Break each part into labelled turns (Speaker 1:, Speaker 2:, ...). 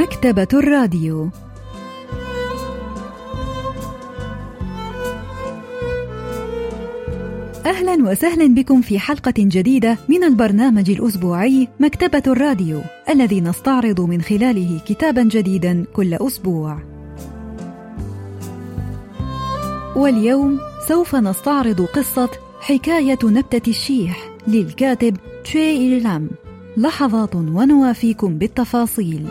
Speaker 1: مكتبة الراديو أهلا وسهلا بكم في حلقة جديدة من البرنامج الأسبوعي مكتبة الراديو الذي نستعرض من خلاله كتابا جديدا كل أسبوع. واليوم سوف نستعرض قصة حكاية نبتة الشيح للكاتب تشي إيرلام لحظات ونوافيكم بالتفاصيل.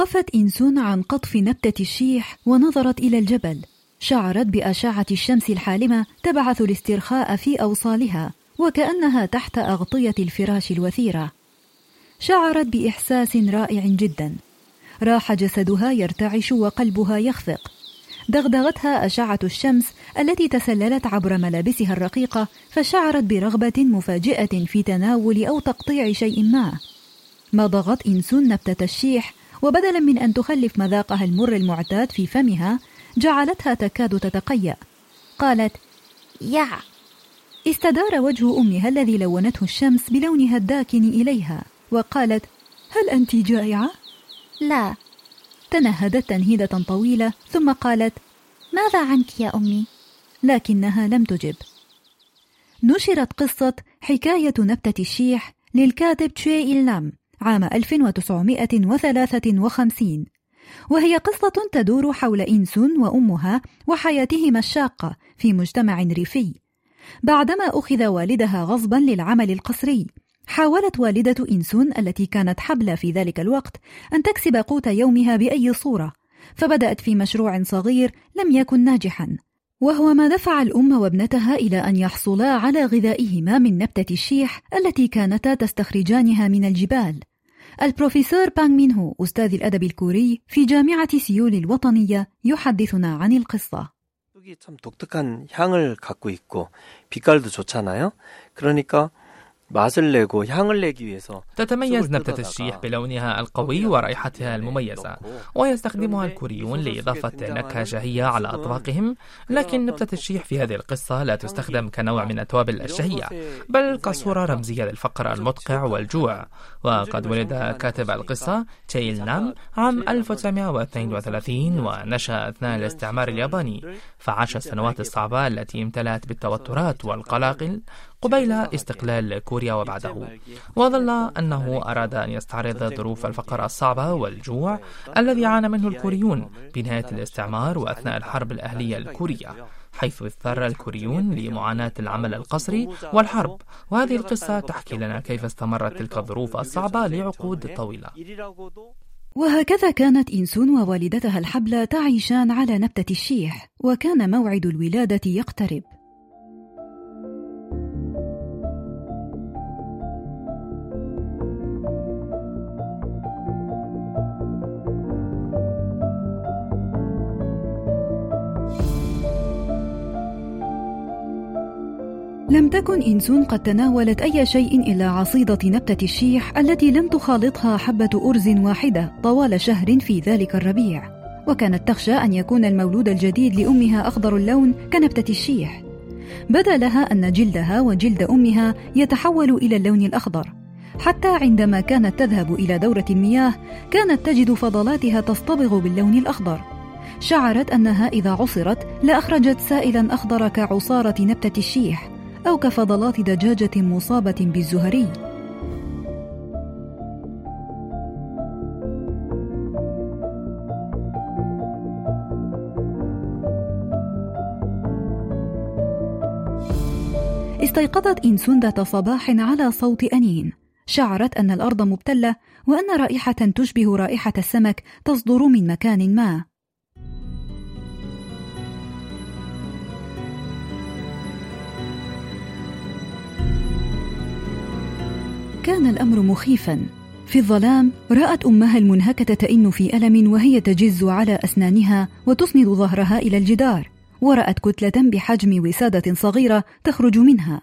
Speaker 1: توقفت إنسون عن قطف نبتة الشيح ونظرت إلى الجبل. شعرت بأشعة الشمس الحالمة تبعث الاسترخاء في أوصالها وكأنها تحت أغطية الفراش الوثيرة. شعرت بإحساس رائع جدا. راح جسدها يرتعش وقلبها يخفق. دغدغتها أشعة الشمس التي تسللت عبر ملابسها الرقيقة فشعرت برغبة مفاجئة في تناول أو تقطيع شيء ما. مضغت إنسون نبتة الشيح وبدلا من أن تخلف مذاقها المر المعتاد في فمها جعلتها تكاد تتقيأ. قالت يا. استدار وجه أمها الذي لونته الشمس بلونها الداكن إليها وقالت هل أنت جائعة؟
Speaker 2: لا.
Speaker 1: تنهدت تنهيدة طويلة ثم قالت
Speaker 2: ماذا عنك يا أمي؟
Speaker 1: لكنها لم تجب. نشرت قصة حكاية نبتة الشيح للكاتب تشي إيلام عام 1953 وهي قصة تدور حول إنسون وأمها وحياتهما الشاقة في مجتمع ريفي. بعدما أخذ والدها غصبا للعمل القسري حاولت والدة إنسون التي كانت حبلى في ذلك الوقت أن تكسب قوت يومها بأي صورة فبدأت في مشروع صغير لم يكن ناجحا. وهو ما دفع الأم وابنتها إلى أن يحصلا على غذائهما من نبتة الشيح التي كانتا تستخرجانها من الجبال. البروفيسور بانغ مين هو أستاذ الأدب الكوري في جامعة سيول الوطنية يحدثنا عن القصة.
Speaker 3: 참 독특한 향을 갖고 있고 빛깔도 좋잖아요. 그러니까
Speaker 4: تتميز نبتة الشيح بلونها القوي ورائحتها المميزة ويستخدمها الكوريون لإضافة نكهة شهية على أطباقهم لكن نبتة الشيح في هذه القصة لا تستخدم كنوع من التوابل الشهية بل كصورة رمزية للفقر المدقع والجوع. وقد ولد كاتب القصة تشيل نام عام 1932 ونشأ أثناء الاستعمار الياباني فعاش السنوات الصعبة التي امتلأت بالتوترات والقلاقل قبيل استقلال كوريا وبعده. وظل أنه أراد أن يستعرض ظروف الفقر الصعبة والجوع الذي عانى منه الكوريون بنهاية الاستعمار وأثناء الحرب الأهلية الكورية حيث اضطر الكوريون لمعاناة العمل القسري والحرب. وهذه القصة تحكي لنا كيف استمرت تلك الظروف الصعبة لعقود طويلة.
Speaker 1: وهكذا كانت إنسون ووالدتها الحبلى تعيشان على نبتة الشيح وكان موعد الولادة يقترب. لم تكن إنسون قد تناولت أي شيء إلا عصيدة نبتة الشيح التي لم تخالطها حبة أرز واحدة طوال شهر في ذلك الربيع. وكانت تخشى أن يكون المولود الجديد لأمها أخضر اللون كنبتة الشيح. بدا لها أن جلدها وجلد أمها يتحول إلى اللون الأخضر. حتى عندما كانت تذهب إلى دورة المياه كانت تجد فضلاتها تصطبغ باللون الأخضر. شعرت أنها إذا عصرت لأخرجت سائلا أخضر كعصارة نبتة الشيح. أو كفضلات دجاجة مصابة بالزهري. استيقظت إنسون ذات صباح على صوت أنين. شعرت أن الأرض مبتلة وأن رائحة تشبه رائحة السمك تصدر من مكان ما. كان الأمر مخيفا. في الظلام رأت أمها المنهكة تئن في ألم وهي تجز على أسنانها وتسند ظهرها إلى الجدار. ورأت كتلة بحجم وسادة صغيرة تخرج منها.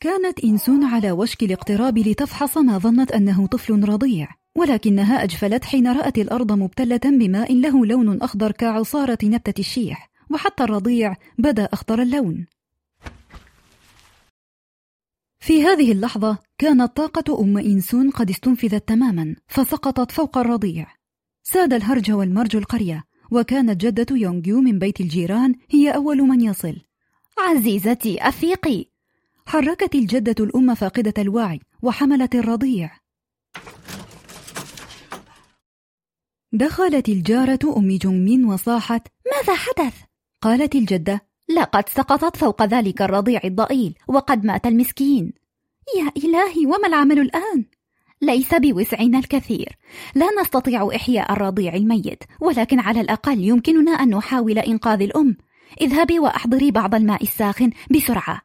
Speaker 1: كانت إنسون على وشك الاقتراب لتفحص ما ظنت أنه طفل رضيع. ولكنها أجفلت حين رأت الأرض مبتلة بماء له لون أخضر كعصارة نبتة الشيح. وحتى الرضيع بدا أخضر اللون. في هذه اللحظة كانت طاقة أم إنسون قد استنفذت تماما فسقطت فوق الرضيع. ساد الهرج والمرج القرية وكانت جدة يونغيو من بيت الجيران هي أول من يصل.
Speaker 2: عزيزتي أفيقي!
Speaker 1: حركت الجدة الأم فاقدة الوعي وحملت الرضيع. دخلت الجارة أم جونمين وصاحت
Speaker 2: ماذا حدث؟
Speaker 1: قالت الجدة
Speaker 2: لقد سقطت فوق ذلك الرضيع الضئيل وقد مات المسكين.
Speaker 1: يا إلهي وما العمل الآن؟
Speaker 2: ليس بوسعنا الكثير. لا نستطيع إحياء الرضيع الميت ولكن على الأقل يمكننا أن نحاول إنقاذ الأم. اذهبي وأحضري بعض الماء الساخن بسرعة.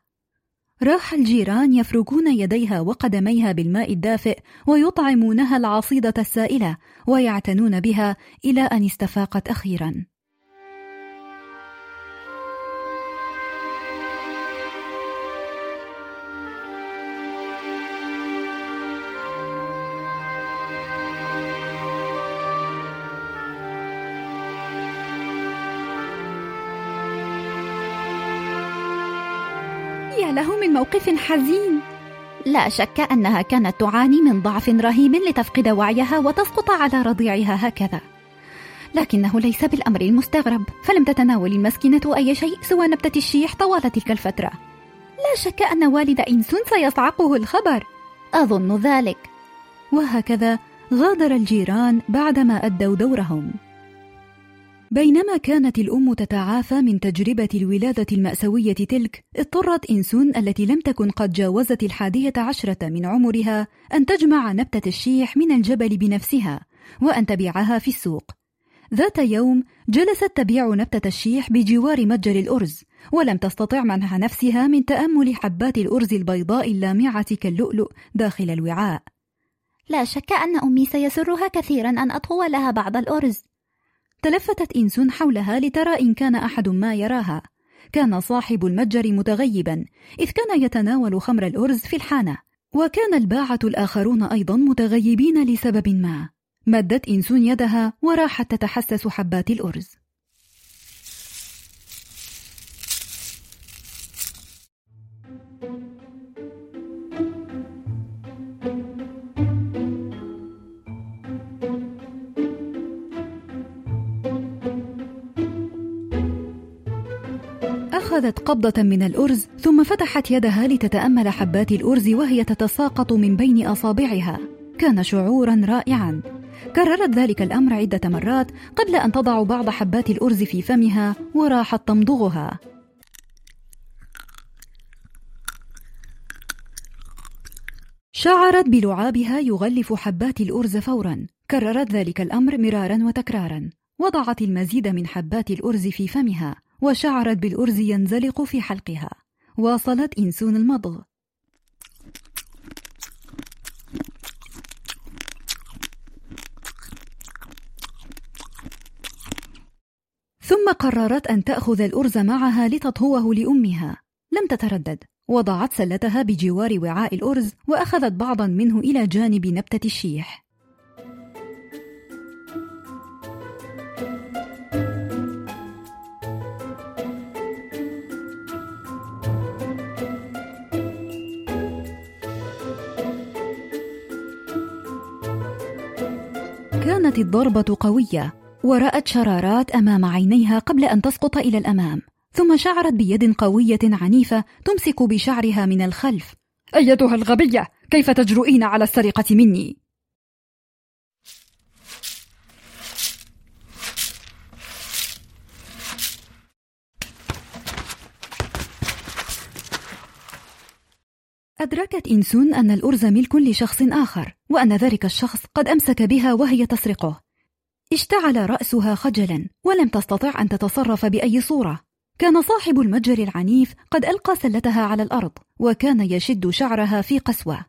Speaker 1: راح الجيران يفركون يديها وقدميها بالماء الدافئ ويطعمونها العصيدة السائلة ويعتنون بها إلى أن استفاقت أخيرا.
Speaker 2: يا له من موقف حزين. لا شك أنها كانت تعاني من ضعف رهيب لتفقد وعيها وتسقط على رضيعها هكذا. لكنه ليس بالأمر المستغرب فلم تتناول المسكينة أي شيء سوى نبتة الشيح طوال تلك الفترة. لا شك أن والد إنسون سيصعقه الخبر. أظن ذلك.
Speaker 1: وهكذا غادر الجيران بعدما أدوا دورهم. بينما كانت الأم تتعافى من تجربة الولادة المأساوية تلك، اضطرت إنسون التي لم تكن قد جاوزت الحادية عشرة من عمرها أن تجمع نبتة الشيح من الجبل بنفسها، وأن تبيعها في السوق. ذات يوم جلست تبيع نبتة الشيح بجوار متجر الأرز، ولم تستطع منع نفسها من تأمل حبات الأرز البيضاء اللامعة كاللؤلؤ داخل الوعاء.
Speaker 2: لا شك أن أمي سيسرها كثيرا أن أطهو لها بعض الأرز
Speaker 1: تلفتت إنسون حولها لترى إن كان أحد ما يراها. كان صاحب المتجر متغيبا إذ كان يتناول خمر الأرز في الحانة. وكان الباعة الآخرون أيضا متغيبين لسبب ما. مدت إنسون يدها وراحت تتحسس حبات الأرز. أخذت قبضة من الأرز ثم فتحت يدها لتتأمل حبات الأرز وهي تتساقط من بين أصابعها. كان شعورا رائعا. كررت ذلك الأمر عدة مرات قبل أن تضع بعض حبات الأرز في فمها وراحت تمضغها. شعرت بلعابها يغلف حبات الأرز فورا. كررت ذلك الأمر مرارا وتكرارا. وضعت المزيد من حبات الأرز في فمها. وشعرت بالأرز ينزلق في حلقها. واصلت إنسون المضغ. ثم قررت أن تأخذ الأرز معها لتطهوه لأمها. لم تتردد. وضعت سلتها بجوار وعاء الأرز وأخذت بعضا منه إلى جانب نبتة الشيح. كانت الضربة قوية ورأت شرارات أمام عينيها قبل أن تسقط إلى الأمام ثم شعرت بيد قوية عنيفة تمسك بشعرها من الخلف
Speaker 5: أيتها الغبية كيف تجرؤين على السرقة مني؟
Speaker 1: أدركت إنسون أن الأرز ملك لشخص آخر وأن ذلك الشخص قد أمسك بها وهي تسرقه. اشتعل رأسها خجلا ولم تستطع أن تتصرف بأي صورة. كان صاحب المتجر العنيف قد ألقى سلتها على الأرض وكان يشد شعرها في قسوة.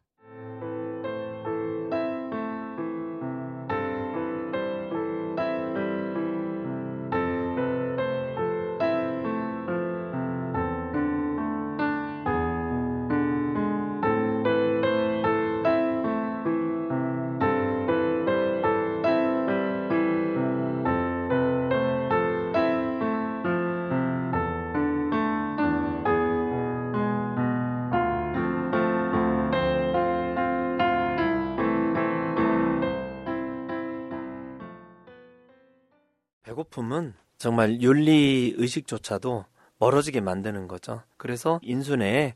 Speaker 3: 소품은 정말 윤리 의식조차도 멀어지게 만드는 거죠. 그래서 인순의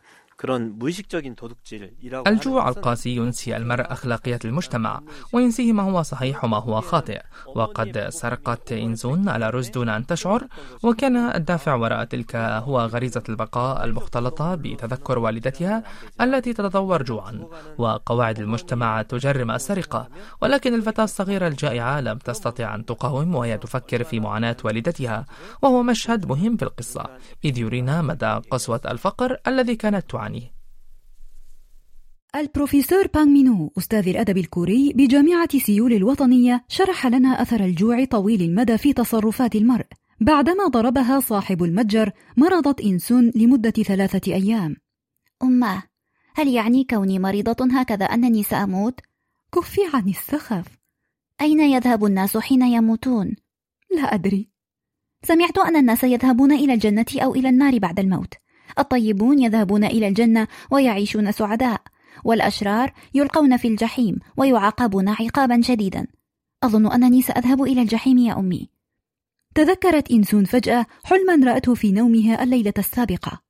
Speaker 4: الجوع القاسي ينسي المرء أخلاقيات المجتمع وينسيه ما هو صحيح وما هو خاطئ. وقد سرقت إنزون الأرز دون أن تشعر وكان الدافع وراء تلك هو غريزة البقاء المختلطة بتذكر والدتها التي تتطور جوعا. وقواعد المجتمع تجرم السرقة ولكن الفتاة الصغيرة الجائعة لم تستطع أن تقاوم وهي تفكر في معاناة والدتها وهو مشهد مهم في القصة. إذ يرينا مدى قسوة الفقر الذي كانت تعاني.
Speaker 1: البروفيسور بانغ مينو أستاذ الأدب الكوري بجامعة سيول الوطنية شرح لنا أثر الجوع طويل المدى في تصرفات المرء بعدما ضربها صاحب المتجر مرضت إنسون لمدة ثلاثة أيام.
Speaker 2: أمه هل يعني كوني مريضة هكذا أنني سأموت؟
Speaker 1: كفي عن السخف.
Speaker 2: أين يذهب الناس حين يموتون؟
Speaker 1: لا أدري.
Speaker 2: سمعت أن الناس يذهبون إلى الجنة أو إلى النار بعد الموت. الطيبون يذهبون إلى الجنة ويعيشون سعداء والأشرار يلقون في الجحيم ويعاقبون عقابا شديدا. أظن أنني سأذهب إلى الجحيم يا أمي.
Speaker 1: تذكرت إنسون فجأة حلما رأته في نومها الليلة السابقة.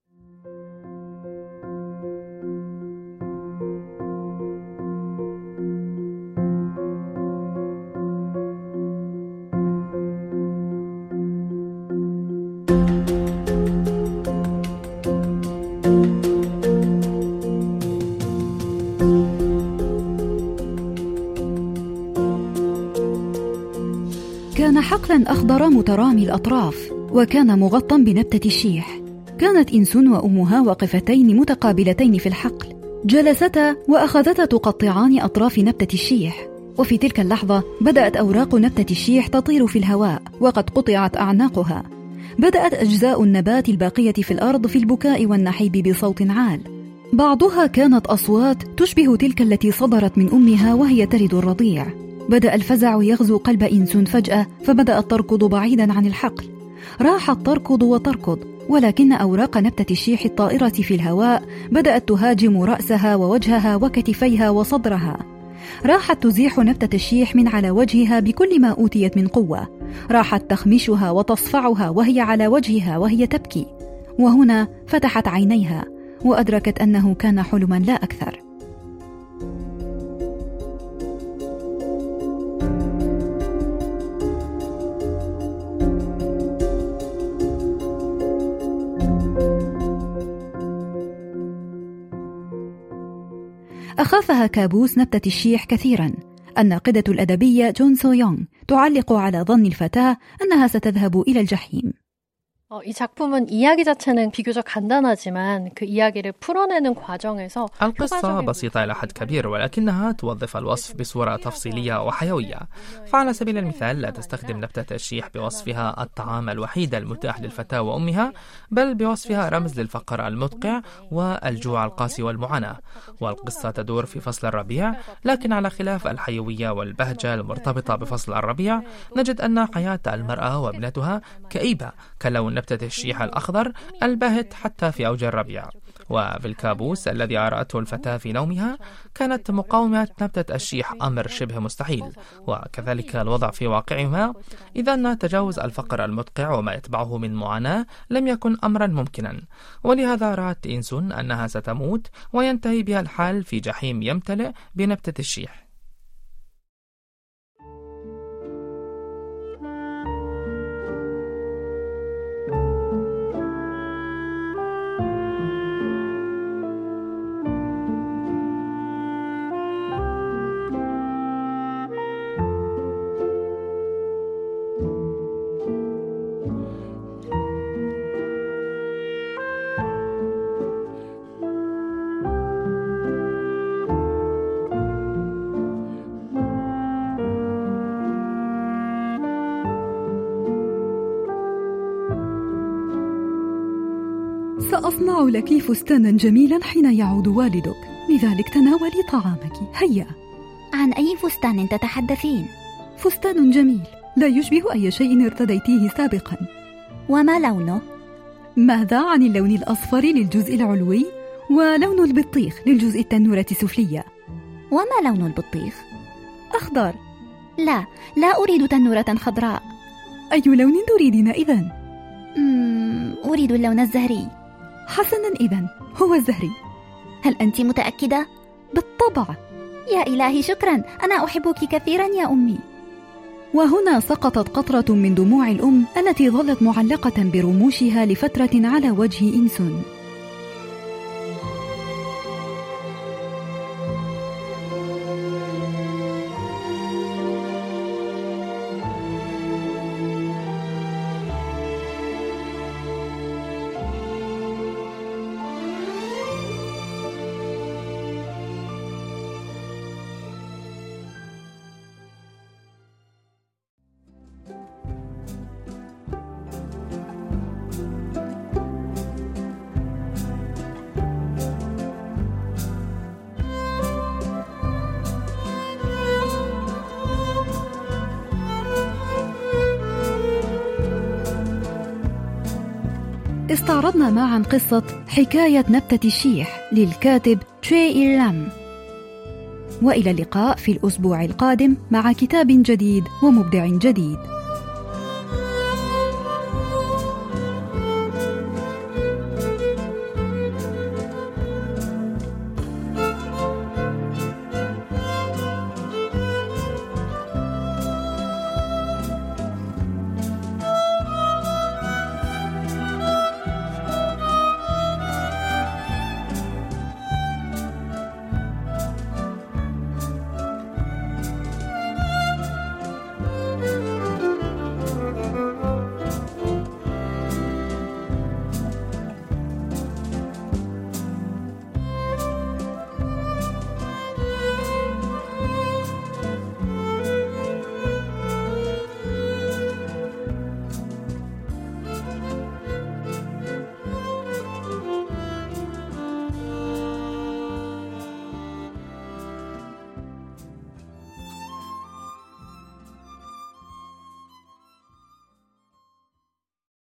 Speaker 1: كان حقلا أخضر مترامي الأطراف وكان مغطى بنبتة الشيح. كانت إنسون وأمها واقفتين متقابلتين في الحقل. جلستا وأخذتا تقطعان أطراف نبتة الشيح. وفي تلك اللحظة بدأت أوراق نبتة الشيح تطير في الهواء وقد قطعت أعناقها. بدأت أجزاء النبات الباقية في الأرض في البكاء والنحيب بصوت عال. بعضها كانت أصوات تشبه تلك التي صدرت من أمها وهي تلد الرضيع. بدأ الفزع يغزو قلب إنسون فجأة فبدأت تركض بعيدا عن الحقل. راحت تركض وتركض ولكن أوراق نبتة الشيح الطائرة في الهواء بدأت تهاجم رأسها ووجهها وكتفيها وصدرها. راحت تزيح نبتة الشيح من على وجهها بكل ما أوتيت من قوة. راحت تخمشها وتصفعها وهي على وجهها وهي تبكي. وهنا فتحت عينيها وأدركت أنه كان حلما لا أكثر. أخافها كابوس نبتة الشيح كثيرا. الناقدة الأدبية جون سو يونغ تعلق على ظن الفتاة أنها ستذهب إلى الجحيم.
Speaker 6: 어, 이 작품은 이야기 자체는 비교적 간단하지만 그 이야기를 풀어내는 과정에서
Speaker 4: القصة بسيطة إلى حد كبير ولكنها توظف الوصف بصورة تفصيلية وحيوية فعلى سبيل المثال لا تستخدم نبتة الشيح بوصفها الطعام الوحيد المتاح للفتاة وأمها بل بوصفها رمز للفقر المدقع والجوع القاسي والمعاناة والقصة تدور في فصل الربيع لكن على خلاف الحيوية والبهجة المرتبطة بفصل الربيع نجد أن حياة المرأة وابنتها كئيبة كلون نبتة الشيح الأخضر الباهت حتى في أوج الربيع. وفي الكابوس الذي أرأته الفتاة في نومها كانت مقاومة نبتة الشيح أمر شبه مستحيل. وكذلك الوضع في واقعهما. إذا تجاوز الفقر المدقع وما يتبعه من معاناة لم يكن أمرا ممكنا. ولهذا رأت إنسون أنها ستموت وينتهي بها الحال في جحيم يمتلئ بنبتة الشيح.
Speaker 1: سأصنع لك فستانا جميلا حين يعود والدك. لذلك تناولي طعامك. هيا.
Speaker 2: عن أي فستان تتحدثين؟
Speaker 1: فستان جميل. لا يشبه أي شيء ارتديتيه سابقا.
Speaker 2: وما لونه؟
Speaker 1: ماذا عن اللون الأصفر للجزء العلوي ولون البطيخ للجزء التنورة السفلية؟
Speaker 2: وما لون البطيخ؟
Speaker 1: أخضر.
Speaker 2: لا لا أريد تنورة خضراء.
Speaker 1: أي لون تريدين إذا؟
Speaker 2: أريد اللون الزهري.
Speaker 1: حسنا إذا هو الزهري.
Speaker 2: هل أنت متأكدة؟
Speaker 1: بالطبع.
Speaker 2: يا إلهي شكرا. أنا أحبك كثيرا يا أمي.
Speaker 1: وهنا سقطت قطرة من دموع الأم التي ظلت معلقة برموشها لفترة على وجه إنسون. استعرضنا معا قصة حكاية نبتة الشيح للكاتب تشي إيرلام وإلى اللقاء في الأسبوع القادم مع كتاب جديد ومبدع جديد.